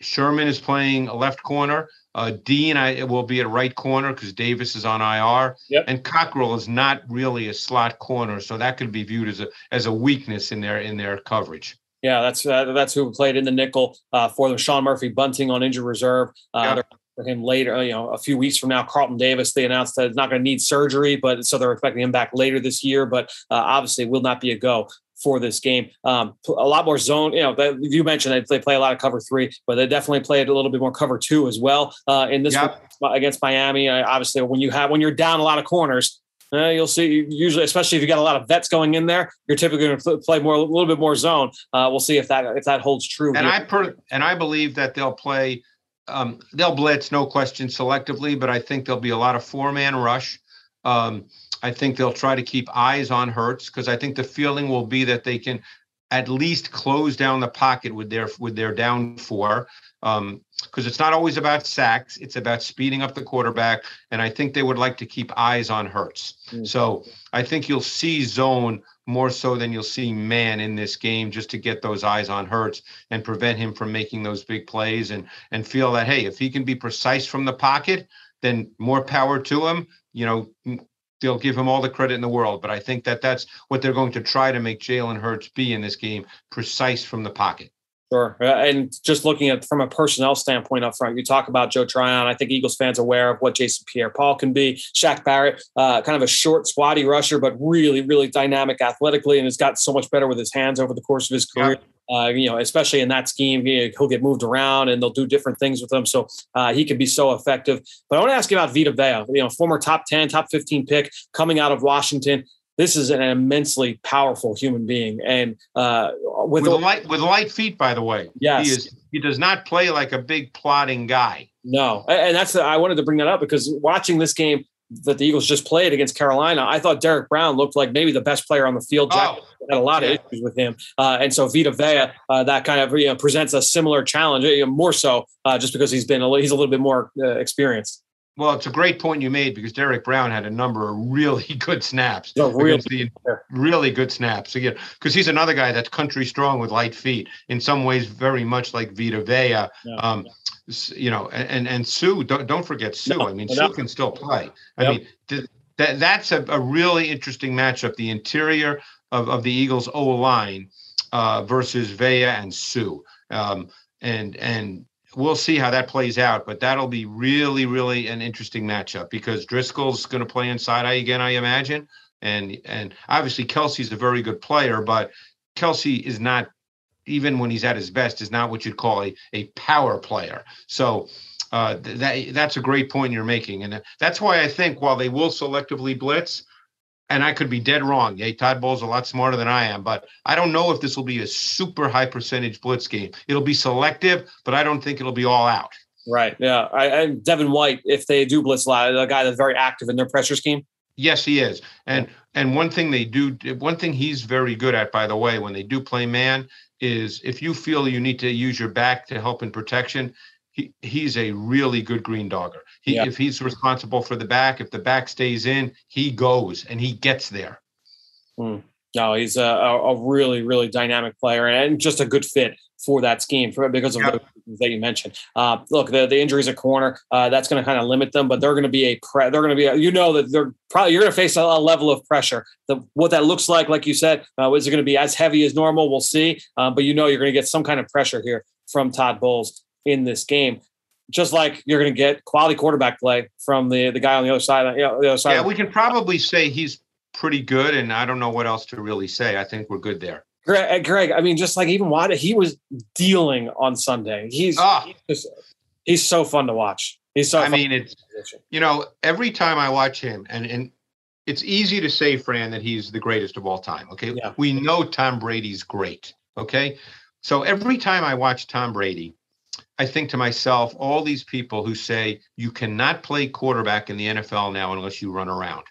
Sherman is playing a left corner. Uh, Dean I, will be at right corner because Davis is on IR. Yep. And Cockrell is not really a slot corner, so that could be viewed as a as a weakness in their in their coverage. Yeah, that's uh, that's who played in the nickel uh, for them. Sean Murphy Bunting on injured reserve. Uh, Yeah. for him later, you know, a few weeks from now. Carlton Davis, they announced that it's not going to need surgery, but so they're expecting him back later this year. But uh, obviously, will not be a go for this game. Um, a lot more zone. You know, that, you mentioned that they play a lot of cover three, but they definitely played a little bit more cover two as well uh, in this Yep. one against Miami. Uh, obviously, when you have when you're down a lot of corners. Uh, you'll see usually, especially if you got a lot of vets going in there, you're typically going to play more a little bit more zone. Uh, we'll see if that if that holds true. And here. I per and I believe that they'll play. Um, they'll blitz, no question, selectively, but I think there'll be a lot of four man rush. Um, I think they'll try to keep eyes on Hurts because I think the feeling will be that they can at least close down the pocket with their with their down four. Um, because it's not always about sacks, it's about speeding up the quarterback. And I think they would like to keep eyes on Hurts. Mm. So I think you'll see zone more so than you'll see man in this game just to get those eyes on Hurts and prevent him from making those big plays and and feel that hey, if he can be precise from the pocket, then more power to him. You know, they'll give him all the credit in the world. But I think that that's what they're going to try to make Jalen Hurts be in this game, precise from the pocket. Sure. Uh, and just looking at from a personnel standpoint up front, you talk about Joe Tryon. I think Eagles fans are aware of what Jason Pierre Paul can be. Shaq Barrett, uh, kind of a short, squatty rusher, but really, really dynamic athletically and has got so much better with his hands over the course of his career. Uh, you know, especially in that scheme, you know, he'll get moved around and they'll do different things with him. So uh, he can be so effective. But I want to ask you about Vita Vea, you know, former top 10, top 15 pick coming out of Washington. This is an immensely powerful human being. And uh, with, With light with light feet, by the way. Yes. He is he does not play like a big plodding guy. No, and that's I wanted to bring that up because watching this game that the Eagles just played against Carolina, I thought Derrick Brown looked like maybe the best player on the field. Jack Oh, had a lot yeah. of issues with him, uh, and so Vita Vea uh, that kind of you know, presents a similar challenge, you know, more so uh, just because he's been a, he's a little bit more uh, experienced. Well, it's a great point you made because Derrick Brown had a number of really <laughs> good snaps. No, real- the, really good snaps. Again, because he's another guy that's country strong with light feet. In some ways, very much like Vita Vea. Um, you know, and and, Suh. Don't don't forget Suh. I mean, Suh can still play. I Yep. mean, th- that that's a, a really interesting matchup. The interior of, of the Eagles O line uh, versus Vea and Suh. Um, and and we'll see how that plays out. But that'll be really, really an interesting matchup because Driscoll's going to play inside again, I imagine. And and obviously Kelce's a very good player, but Kelsey is not even when he's at his best is not what you'd call a, a power player. So uh, th- that that's a great point you're making, and that's why I think while they will selectively blitz, and I could be dead wrong. Yeah, Todd Bowles a lot smarter than I am, but I don't know if this will be a super high percentage blitz game. It'll be selective, but I don't think it'll be all out. Right. Yeah. I, and Devin White, if they do blitz a lot, a guy that's very active in their pressure scheme. Yes, he is. And and one thing they do, one thing he's very good at, by the way, when they do play man, is if you feel you need to use your back to help in protection, he, he's a really good green dogger. He, Yeah. If he's responsible for the back, if the back stays in, he goes and he gets there. No, he's a, a, really, really dynamic player and just a good fit for that scheme for, because of Yeah. the that you mentioned. Uh, look, the, the injuries at corner, uh, that's going to kind of limit them, but they're going to be a pre- they're going to be, a, you know, that they're probably, you're going to face a, a level of pressure. The, what that looks like, like you said, uh, is it going to be as heavy as normal? We'll see. Uh, but you know, you're going to get some kind of pressure here from Todd Bowles in this game. Just like you're going to get quality quarterback play from the the guy on the other side, you know, the other side. Yeah, we can probably say he's pretty good, and I don't know what else to really say. I think we're good there. Greg, Greg, I mean, just like even Wada, he was dealing on Sunday. He's Ah. he's, just, he's so fun to watch. He's so. I mean, it's you know, every time I watch him, and and it's easy to say, Fran, that he's the greatest of all time. Okay, Yeah. we know Tom Brady's great. Okay, so every time I watch Tom Brady, I think to myself, all these people who say you cannot play quarterback in the NFL now unless you run around.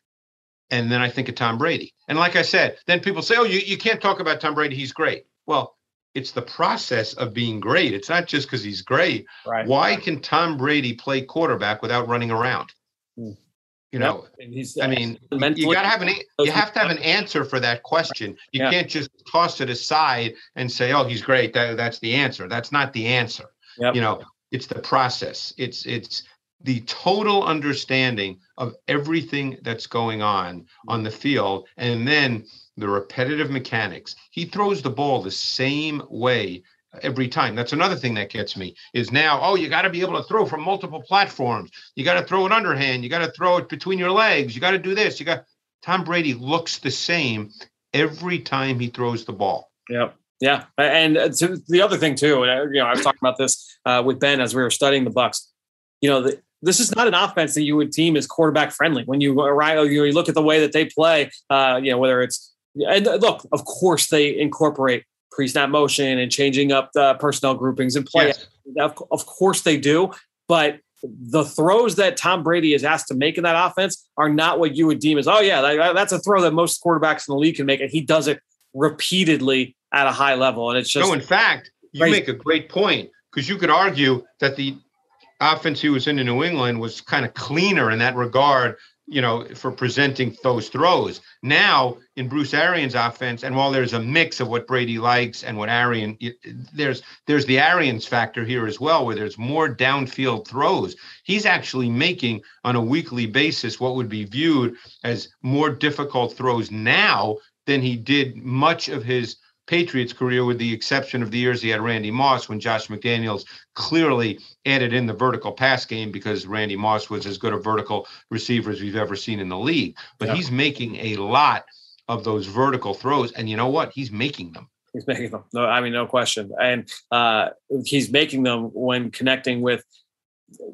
And then I think of Tom Brady. And like I said, then people say, oh, you, you can't talk about Tom Brady. He's great. Well, it's the process of being great. It's not just because he's great. right. Why can Tom Brady play quarterback without running around? Hmm. You know, And he's, I mean, you got to have an <laughs> you have to have an answer for that question. You Yeah. can't just toss it aside and say, "Oh, he's great." That, that's the answer. That's not the answer. Yep. You know, it's the process. It's it's the total understanding of everything that's going on on the field, and then the repetitive mechanics. He throws the ball the same way every time. That's another thing that gets me is now, oh, you got to be able to throw from multiple platforms. You got to throw it underhand. You got to throw it between your legs. You got to do this. You got Tom Brady looks the same every time he throws the ball. Yep. Yeah, and uh, to the other thing too, and you know, I was talking about this uh, with Ben as we were studying the Bucks. You know, the, this is not an offense that you would deem as quarterback friendly. When you arrive, you, you look at the way that they play. Uh, you know, whether it's and uh, look, of course, they incorporate pre-snap motion and changing up the personnel groupings and play. Yes. Of, of course, they do, but the throws that Tom Brady is asked to make in that offense are not what you would deem as, oh yeah, that- that's a throw that most quarterbacks in the league can make, and he does it repeatedly at a high level. And it's just no, in fact, you crazy. make a great point because you could argue that the offense he was in in New England was kind of cleaner in that regard, you know, for presenting those throws. Now in Bruce Arians' offense, and while there's a mix of what Brady likes and what Arian, there's there's the Arians factor here as well, where there's more downfield throws. He's actually making on a weekly basis what would be viewed as more difficult throws now than he did much of his Patriots career, with the exception of the years he had Randy Moss, when Josh McDaniels clearly added in the vertical pass game because Randy Moss was as good a vertical receiver as we've ever seen in the league. But Yeah. he's making a lot of those vertical throws, and you know what? He's making them. He's making them. No, I mean, no question. And uh, he's making them when connecting with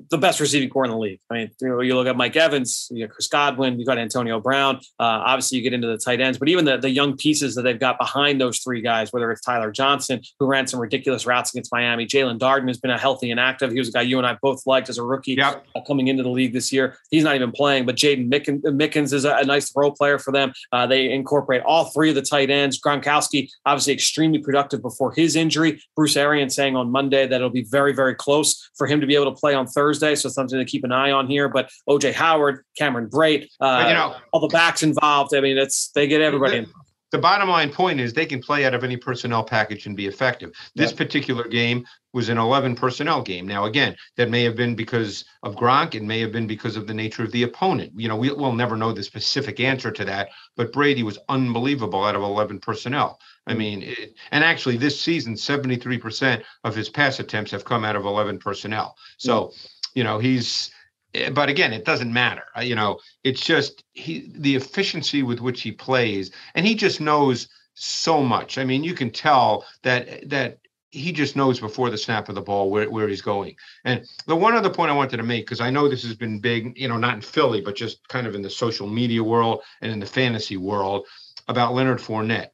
the best receiving corps in the league. I mean, you, know, you look at Mike Evans, you got Chris Godwin, you got Antonio Brown. Uh, obviously, you get into the tight ends, but even the, the young pieces that they've got behind those three guys, whether it's Tyler Johnson, who ran some ridiculous routes against Miami, Jaelon Darden has been a healthy and active. He was a guy you and I both liked as a rookie Yep. uh, coming into the league this year. He's not even playing, but Jaydon Mickens, Mickens is a, a nice role player for them. Uh, they incorporate all three of the tight ends. Gronkowski, obviously extremely productive before his injury. Bruce Arians saying on Monday that it'll be very, very close for him to be able to play on on Thursday, so something to keep an eye on here. But OJ Howard, Cameron Brate, uh, you know, all the backs involved. I mean, it's they get everybody. The, the bottom line point is they can play out of any personnel package and be effective. This yep. particular game was an 11 personnel game. Now, again, that may have been because of Gronk. It may have been because of the nature of the opponent. You know, we, will never know the specific answer to that, but Brady was unbelievable out of 11 personnel. I mm. mean, it, and actually this season, 73% of his pass attempts have come out of 11 personnel. So, you know, he's, Eh, but again, it doesn't matter. You know, it's just he the efficiency with which he plays, and he just knows so much. I mean, you can tell that that he just knows before the snap of the ball where, where he's going. And the one other point I wanted to make, because I know this has been big, you know, not in Philly, but just kind of in the social media world and in the fantasy world about Leonard Fournette.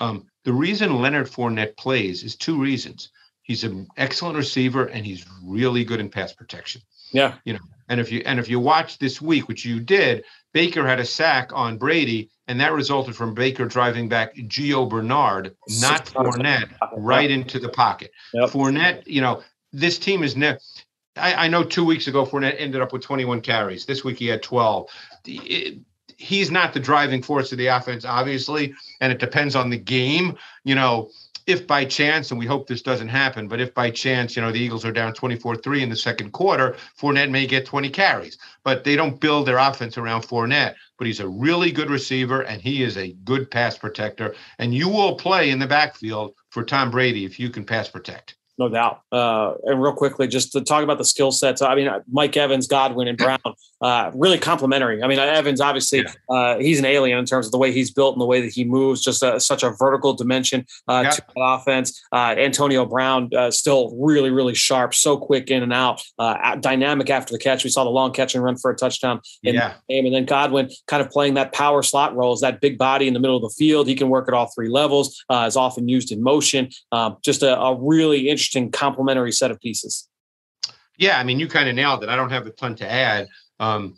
Um, the reason Leonard Fournette plays is two reasons. He's an excellent receiver and he's really good in pass protection. Yeah. You know, and if you and if you watch this week, which you did, Baker had a sack on Brady, and that resulted from Baker driving back Gio Bernard, not Fournette, right into the pocket. Yep. Fournette, you know, this team is never. I, I, know two weeks ago Fournette ended up with 21 carries. This week he had 12. It, he's not the driving force of the offense, obviously, and it depends on the game. You know, if by chance, and we hope this doesn't happen, but if by chance, you know, the Eagles are down 24 3 in the second quarter, Fournette may get 20 carries. But they don't build their offense around Fournette. But he's a really good receiver and he is a good pass protector. And you will play in the backfield for Tom Brady if you can pass protect no doubt. Uh, and real quickly, just to talk about the skill sets. I mean, Mike Evans, Godwin, and Brown, uh, really complementary. I mean, Evans obviously yeah. uh, he's an alien in terms of the way he's built and the way that he moves. Just a, such a vertical dimension uh, yeah. to that offense. Uh, Antonio Brown uh, still really, really sharp, so quick in and out, dynamic after the catch. We saw the long catch and run for a touchdown in yeah. the game, and then Godwin kind of playing that power slot role as that big body in the middle of the field. He can work at all three levels. is often used in motion. Um, just a, a really interesting interesting complementary set of pieces. Yeah, I mean, you kind of nailed it. I don't have a ton to add. Um,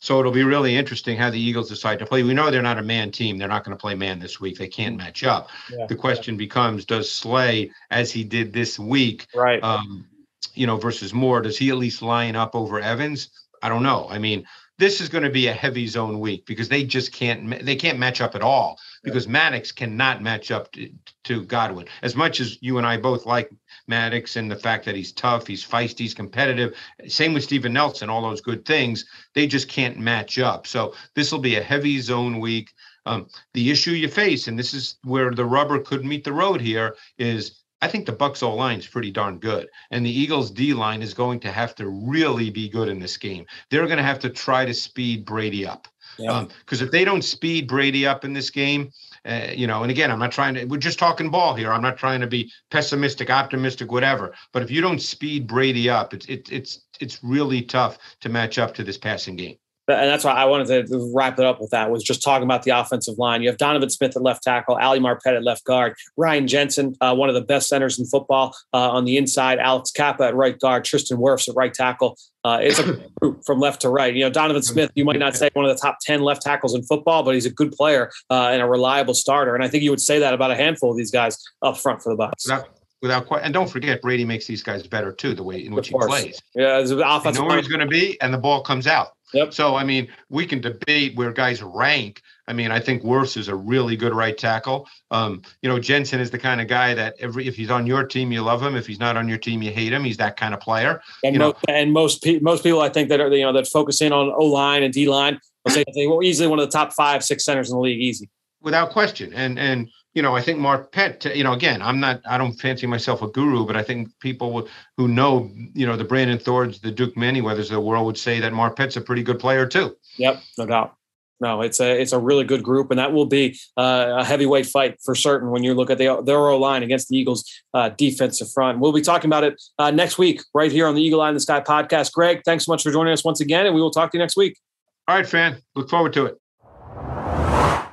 so it'll be really interesting how the Eagles decide to play. We know they're not a man team. They're not going to play man this week. They can't match up. Yeah, the question yeah. becomes: Does Slay, as he did this week, right? Um, you know, versus Moore, does he at least line up over Evans? I don't know. I mean, this is going to be a heavy zone week because they just can't they can't match up at all because Maddox cannot match up to, to, Godwin as much as you and I both like Maddox and the fact that he's tough, he's feisty, he's competitive. Same with Steven Nelson, all those good things. They just can't match up. So this will be a heavy zone week. Um, the issue you face, and this is where the rubber could meet the road here, is I think the Bucks O line is pretty darn good, and the Eagles D line is going to have to really be good in this game. They're going to have to try to speed Brady up, because yeah. um, if they don't speed Brady up in this game, uh, you know, and again, I'm not trying to. We're just talking ball here. I'm not trying to be pessimistic, optimistic, whatever. But if you don't speed Brady up, it's it's it's it's really tough to match up to this passing game and that's why I wanted to wrap it up with that was just talking about the offensive line. You have Donovan Smith at left tackle, Ali Marpet at left guard, Ryan Jensen, uh, one of the best centers in football uh, on the inside, Alex Cappa at right guard, Tristan Wirfs at right tackle. Uh, it's a <clears throat> group from left to right. You know, Donovan Smith, you might not say one of the top 10 left tackles in football, but he's a good player uh, and a reliable starter. And I think you would say that about a handful of these guys up front for the Bucks. Without, without quite, and don't forget, Brady makes these guys better too, the way in which he plays. Yeah, the offensive. You know where he's going to be, and the ball comes out. Yep. So I mean, we can debate where guys rank. I mean, I think Wirfs is a really good right tackle. Um, you know, Jensen is the kind of guy that every if he's on your team, you love him. If he's not on your team, you hate him. He's that kind of player. And you most, know, and most pe- most people I think that are you know that focus in on O line and D line will say they were easily one of the top five, six centers in the league, easy. Without question. And and you know, I think Marpet, you know, again, I'm not, I don't fancy myself a guru, but I think people who know, you know, the Brandon Thorns, the Duke Manyweathers of the world would say that Marpet's a pretty good player too. Yep, no doubt. No, it's a it's a really good group, and that will be uh, a heavyweight fight for certain when you look at the their O line against the Eagles' uh, defensive front. We'll be talking about it uh, next week, right here on the Eagle Eye in the Sky podcast. Greg, thanks so much for joining us once again, and we will talk to you next week. All right, fan. Look forward to it.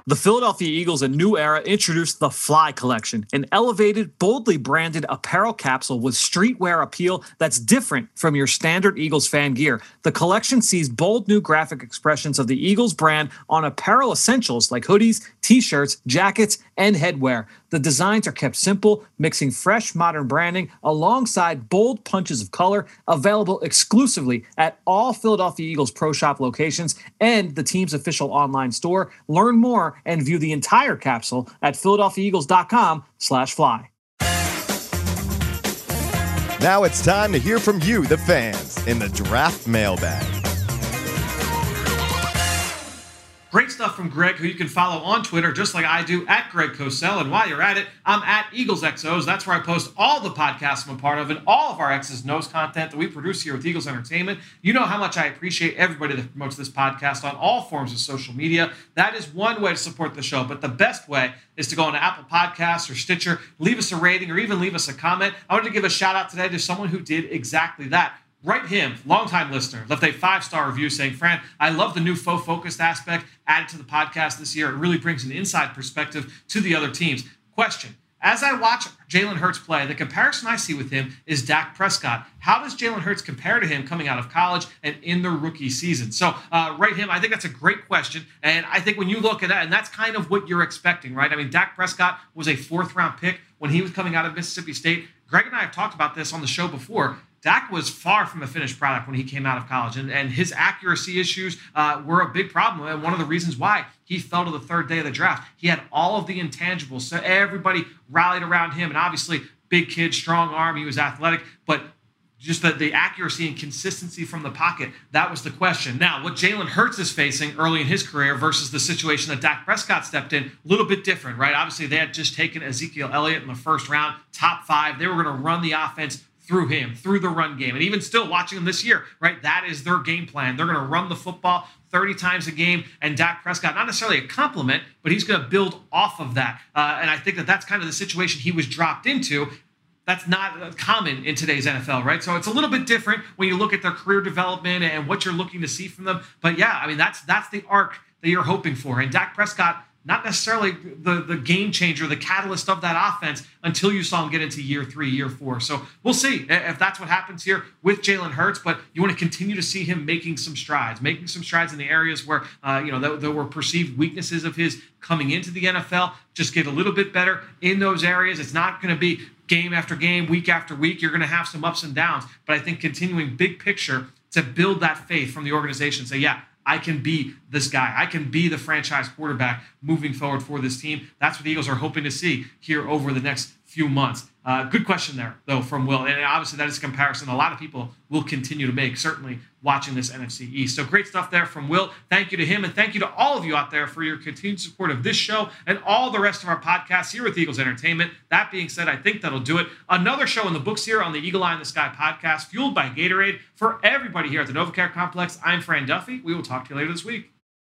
The Philadelphia Eagles, a new era, introduced the Fly Collection, an elevated, boldly branded apparel capsule with streetwear appeal that's different from your standard Eagles fan gear. The collection sees bold new graphic expressions of the Eagles brand on apparel essentials like hoodies, t shirts, jackets, and headwear. The designs are kept simple, mixing fresh modern branding alongside bold punches of color, available exclusively at all Philadelphia Eagles Pro Shop locations and the team's official online store. Learn more and view the entire capsule at philadelphiaeagles.com/fly. Now it's time to hear from you, the fans, in the draft mailbag. Great stuff from Greg, who you can follow on Twitter, just like I do, at Greg Cosell. And while you're at it, I'm at Eagles XOs. That's where I post all the podcasts I'm a part of and all of our X's Nose content that we produce here with Eagles Entertainment. You know how much I appreciate everybody that promotes this podcast on all forms of social media. That is one way to support the show. But the best way is to go on Apple Podcasts or Stitcher, leave us a rating, or even leave us a comment. I wanted to give a shout out today to someone who did exactly that. Write him, longtime listener, left a five star review saying, Fran, I love the new foe focused aspect added to the podcast this year. It really brings an inside perspective to the other teams. Question As I watch Jalen Hurts play, the comparison I see with him is Dak Prescott. How does Jalen Hurts compare to him coming out of college and in the rookie season? So, uh, write him. I think that's a great question. And I think when you look at that, and that's kind of what you're expecting, right? I mean, Dak Prescott was a fourth round pick when he was coming out of Mississippi State. Greg and I have talked about this on the show before. Dak was far from a finished product when he came out of college, and, and his accuracy issues uh, were a big problem. And one of the reasons why he fell to the third day of the draft, he had all of the intangibles. So everybody rallied around him, and obviously, big kid, strong arm, he was athletic, but just the, the accuracy and consistency from the pocket. That was the question. Now, what Jalen Hurts is facing early in his career versus the situation that Dak Prescott stepped in, a little bit different, right? Obviously, they had just taken Ezekiel Elliott in the first round, top five. They were going to run the offense through him, through the run game. And even still watching him this year, right? That is their game plan. They're going to run the football 30 times a game. And Dak Prescott, not necessarily a compliment, but he's going to build off of that. Uh, and I think that that's kind of the situation he was dropped into. That's not common in today's NFL, right? So it's a little bit different when you look at their career development and what you're looking to see from them. But yeah, I mean that's that's the arc that you're hoping for. And Dak Prescott not necessarily the, the game changer, the catalyst of that offense until you saw him get into year three, year four. So we'll see if that's what happens here with Jalen Hurts. But you want to continue to see him making some strides, making some strides in the areas where uh, you know there, there were perceived weaknesses of his coming into the NFL. Just get a little bit better in those areas. It's not going to be game after game, week after week. You're going to have some ups and downs. But I think continuing big picture to build that faith from the organization, say, yeah, I can be this guy. I can be the franchise quarterback moving forward for this team. That's what the Eagles are hoping to see here over the next few months. Uh, good question there, though, from Will. And obviously, that is a comparison a lot of people will continue to make, certainly watching this NFC East. So great stuff there from Will. Thank you to him. And thank you to all of you out there for your continued support of this show and all the rest of our podcasts here with Eagles Entertainment. That being said, I think that'll do it. Another show in the books here on the Eagle Eye in the Sky podcast, fueled by Gatorade. For everybody here at the NovaCare Complex, I'm Fran Duffy. We will talk to you later this week.